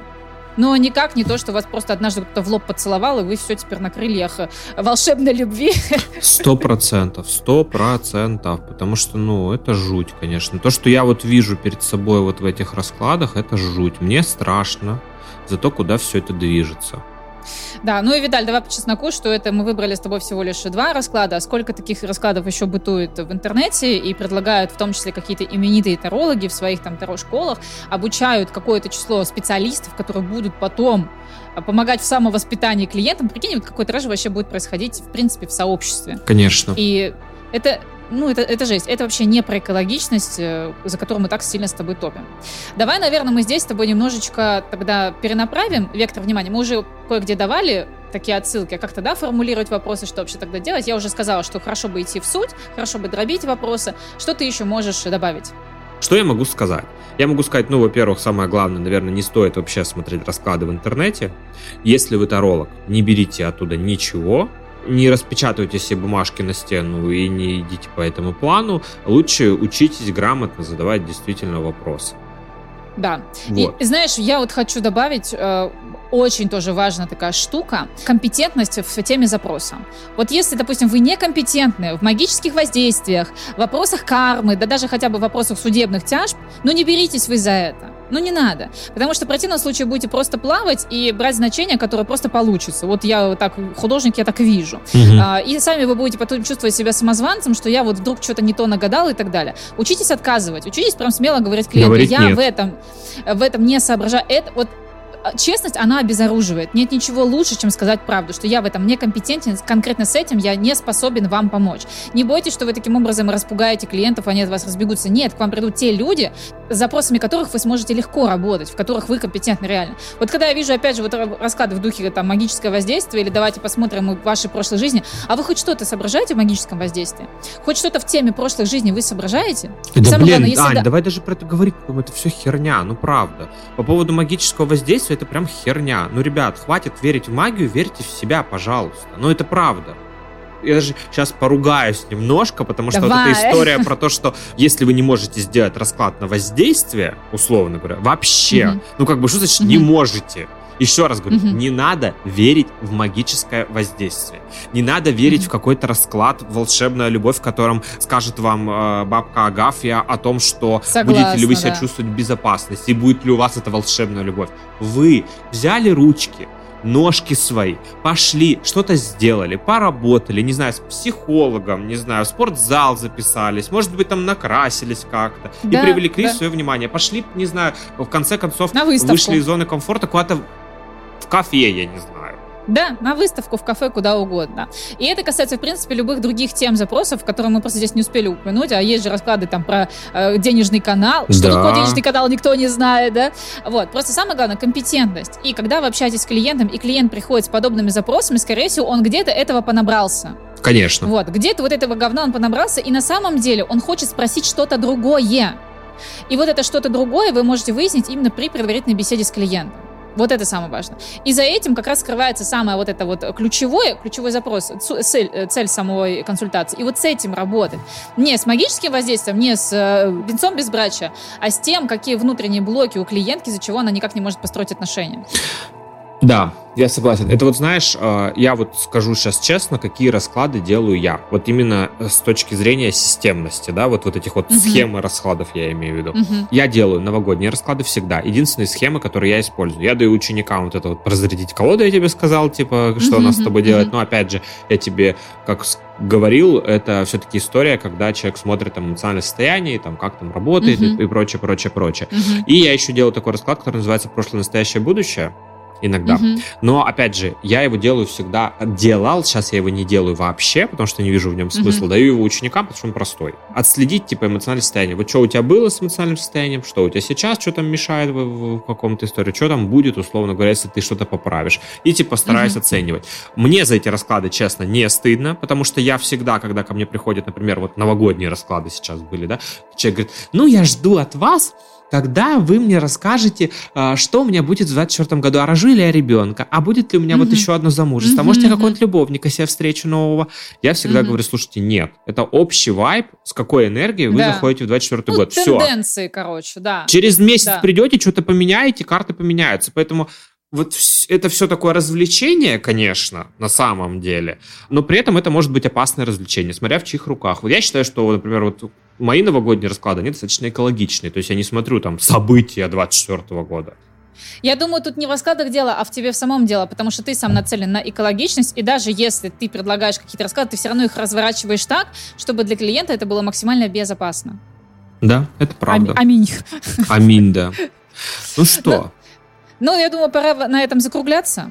Но никак не то, что вас просто однажды кто-то в лоб поцеловал, и вы все теперь на крыльях э, волшебной любви. Сто процентов, сто процентов. Потому что, ну, это жуть, конечно. То, что я вот вижу перед собой вот в этих раскладах, это жуть. Мне страшно за то, куда все это движется. Да, ну и, Видаль, давай по чесноку, что это мы выбрали с тобой всего лишь два расклада, а сколько таких раскладов еще бытует в интернете и предлагают в том числе какие-то именитые тарологи в своих там таро-школах, обучают какое-то число специалистов, которые будут потом а, помогать в самовоспитании клиентам. Прикинь, вот какой трэш вообще будет происходить, в принципе, в сообществе. Конечно. И это ну, это, это жесть. Это вообще не про экологичность, э, за которую мы так сильно с тобой топим. Давай, наверное, мы здесь с тобой немножечко тогда перенаправим вектор внимания. Мы уже кое-где давали такие отсылки, а как тогда формулировать вопросы, что вообще тогда делать. Я уже сказала, что хорошо бы идти в суть, хорошо бы дробить вопросы. Что ты еще можешь добавить? Что я могу сказать? Я могу сказать, ну, во-первых, самое главное, наверное, не стоит вообще смотреть расклады в интернете. Если вы таролог, не берите оттуда ничего, не распечатывайте все бумажки на стену и не идите по этому плану. Лучше учитесь грамотно задавать действительно вопросы. Да. Вот. И знаешь, я вот хочу добавить, э, очень тоже важная такая штука, компетентность в теме запроса. Вот если, допустим, вы некомпетентны в магических воздействиях, в вопросах кармы, да даже хотя бы в вопросах судебных тяжб, ну не беритесь вы за это. Ну не надо. Потому что в противном случае будете просто плавать и брать значения, которые просто получится. Вот я так, художник, я так вижу. Угу. А, и сами вы будете потом чувствовать себя самозванцем, что я вот вдруг что-то не то нагадал и так далее. Учитесь отказывать. Учитесь прям смело говорить клиенту, говорить я нет. в этом, в этом не соображаю. Это вот честность, она обезоруживает. Нет ничего лучше, чем сказать правду, что я в этом некомпетентен, конкретно с этим я не способен вам помочь. Не бойтесь, что вы таким образом распугаете клиентов, они от вас разбегутся. Нет, к вам придут те люди, с запросами которых вы сможете легко работать, в которых вы компетентны реально. Вот когда я вижу, опять же, вот расклады в духе там магическое воздействие, или давайте посмотрим ваши прошлой жизни, а вы хоть что-то соображаете в магическом воздействии? Хоть что-то в теме прошлой жизни вы соображаете? Да, Самое блин, главное, если Ань, да... давай даже про это говорить, потому это все херня, ну правда. По поводу магического воздействия, это прям херня. Ну, ребят, хватит верить в магию, верьте в себя, пожалуйста. Ну, это правда. Я даже сейчас поругаюсь немножко, потому что Давай. вот эта история про то, что если вы не можете сделать расклад на воздействие, условно говоря, вообще, mm-hmm. ну как бы что значит mm-hmm. не можете? Еще раз говорю, угу. не надо верить в магическое воздействие. Не надо верить угу. в какой-то расклад, волшебная любовь, в котором скажет вам э, бабка Агафья о том, что Согласна, будете ли вы себя да. чувствовать в безопасности, и будет ли у вас эта волшебная любовь. Вы взяли ручки, ножки свои, пошли, что-то сделали, поработали, не знаю, с психологом, не знаю, в спортзал записались, может быть, там накрасились как-то да, и привлекли да. свое внимание. Пошли, не знаю, в конце концов, вышли из зоны комфорта куда-то в кафе, я не знаю да, на выставку, в кафе, куда угодно. И это касается, в принципе, любых других тем запросов, которые мы просто здесь не успели упомянуть, а есть же расклады там про э, денежный канал. Что да. такое денежный канал, никто не знает, да? Вот, просто самое главное, компетентность. И когда вы общаетесь с клиентом, и клиент приходит с подобными запросами, скорее всего, он где-то этого понабрался. Конечно. Вот, где-то вот этого говна он понабрался, и на самом деле он хочет спросить что-то другое. И вот это что-то другое вы можете выяснить именно при предварительной беседе с клиентом. Вот это самое важное. И за этим как раз скрывается самое вот это вот ключевое, ключевой запрос, цель, э, цель самой консультации. И вот с этим работать. Не с магическим воздействием, не с э, венцом безбрачия, а с тем, какие внутренние блоки у клиентки, из-за чего она никак не может построить отношения. Да, я согласен. Это вот знаешь, э, я вот скажу сейчас честно, какие расклады делаю я. Вот именно э, с точки зрения системности, да, вот, вот этих вот uh-huh. схемы раскладов я имею в виду. Uh-huh. Я делаю новогодние расклады всегда. Единственные схемы, которые я использую. Я даю ученикам вот это вот разрядить колоду, я тебе сказал, типа, что uh-huh. у нас с тобой делать. Но опять же, я тебе, как говорил, это все-таки история, когда человек смотрит там эмоциональное состояние, там, как там работает uh-huh. и, и прочее, прочее, прочее. Uh-huh. И я еще делаю такой расклад, который называется «Прошлое, настоящее, будущее» иногда. Угу. Но, опять же, я его делаю всегда, делал, сейчас я его не делаю вообще, потому что не вижу в нем смысла. Угу. Даю его ученикам, потому что он простой. Отследить, типа, эмоциональное состояние. Вот что у тебя было с эмоциональным состоянием, что у тебя сейчас, что там мешает в, в, каком-то истории, что там будет, условно говоря, если ты что-то поправишь. И, типа, стараюсь угу. оценивать. Мне за эти расклады, честно, не стыдно, потому что я всегда, когда ко мне приходят, например, вот новогодние расклады сейчас были, да, человек говорит, ну, я жду от вас когда вы мне расскажете, а, что у меня будет в 2024 году, а рожу ли я ребенка, а будет ли у меня mm-hmm. вот еще одно замужество, mm-hmm. может я какого-нибудь любовника себе встречу нового. Я всегда mm-hmm. говорю, слушайте, нет, это общий вайб, с какой энергией вы да. заходите в 2024 ну, год. Все. Тенденции, короче, да. Через месяц да. придете, что-то поменяете, карты поменяются. Поэтому вот это все такое развлечение, конечно, на самом деле, но при этом это может быть опасное развлечение, смотря в чьих руках. Вот я считаю, что, например, вот мои новогодние расклады, они достаточно экологичные, то есть я не смотрю там события 24 года. Я думаю, тут не в раскладах дело, а в тебе в самом дело, потому что ты сам нацелен на экологичность, и даже если ты предлагаешь какие-то расклады, ты все равно их разворачиваешь так, чтобы для клиента это было максимально безопасно. Да, это правда. Аминь. Аминь, да. Ну что? Ну, я думаю, пора на этом закругляться.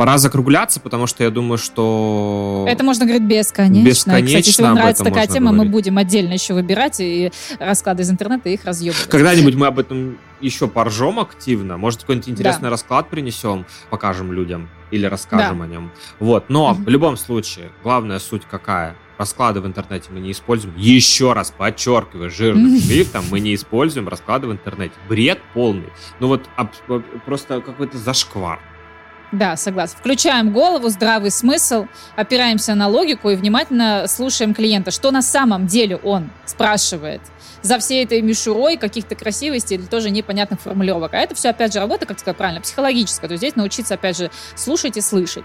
Пора закругляться, потому что я думаю, что... Это можно говорить бесконечно. Бесконечно Кстати, если вам нравится такая тема, говорить. мы будем отдельно еще выбирать и расклады из интернета и их разъебывать. Когда-нибудь мы об этом еще поржем активно. Может, какой-нибудь интересный да. расклад принесем, покажем людям или расскажем да. о нем. Вот. Но угу. в любом случае, главная суть какая? Расклады в интернете мы не используем. Еще раз подчеркиваю, жирным шрифтом мы не используем расклады в интернете. Бред полный. Ну вот просто какой-то зашквар. Да, согласна. Включаем голову, здравый смысл, опираемся на логику и внимательно слушаем клиента, что на самом деле он спрашивает за всей этой мишурой каких-то красивостей или тоже непонятных формулировок. А это все, опять же, работа, как сказать правильно, психологическая. То есть здесь научиться, опять же, слушать и слышать.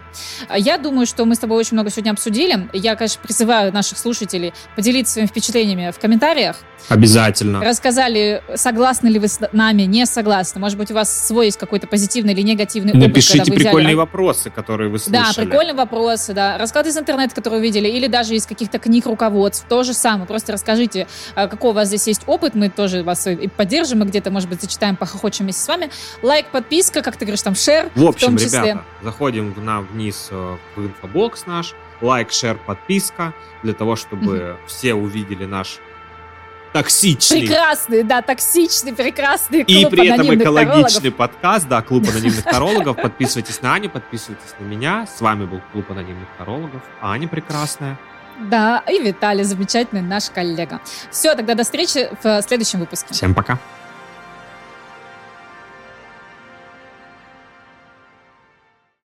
Я думаю, что мы с тобой очень много сегодня обсудили. Я, конечно, призываю наших слушателей поделиться своими впечатлениями в комментариях. Обязательно. Рассказали, согласны ли вы с нами, не согласны. Может быть, у вас свой есть какой-то позитивный или негативный опыт. Напишите прикольные взяли... вопросы, которые вы слышали. Да, прикольные вопросы, да. Расклады из интернета, которые вы видели, или даже из каких-то книг руководств. То же самое. Просто расскажите, а, какой у вас здесь есть опыт. Мы тоже вас и поддержим, и где-то, может быть, зачитаем, похохочем вместе с вами. Лайк, подписка, как ты говоришь, там, share. В общем, в числе. ребята, заходим на вниз э, в инфобокс наш. Лайк, share, подписка. Для того, чтобы mm-hmm. все увидели наш токсичный. Прекрасный, да, токсичный, прекрасный клуб И при этом экологичный тарологов. подкаст, да, клуб анонимных тарологов. Подписывайтесь на Аню, подписывайтесь на меня. С вами был клуб анонимных тарологов. Аня прекрасная. Да, и Виталий, замечательный наш коллега. Все, тогда до встречи в следующем выпуске. Всем пока.